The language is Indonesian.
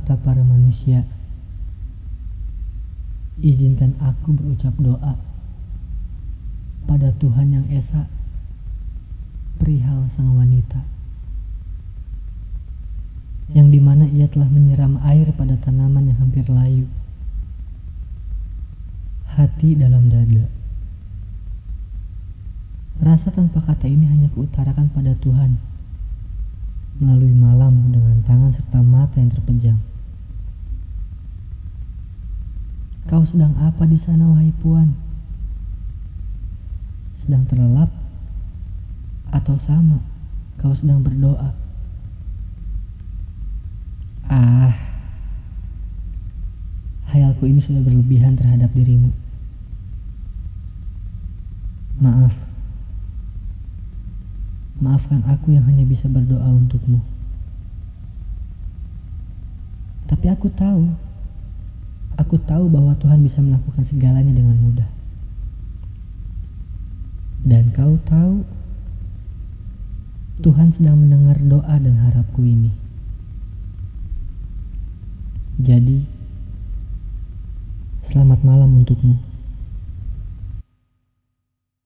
mata para manusia. Izinkan aku berucap doa pada Tuhan yang Esa perihal sang wanita yang di mana ia telah menyiram air pada tanaman yang hampir layu hati dalam dada rasa tanpa kata ini hanya keutarakan pada Tuhan melalui malam dengan tangan serta mata yang terpejam Kau sedang apa di sana, wahai Puan? Sedang terlelap? Atau sama, kau sedang berdoa? Ah, hayalku ini sudah berlebihan terhadap dirimu. Maaf. Maafkan aku yang hanya bisa berdoa untukmu. Tapi aku tahu Aku tahu bahwa Tuhan bisa melakukan segalanya dengan mudah. Dan kau tahu, Tuhan sedang mendengar doa dan harapku ini. Jadi, selamat malam untukmu.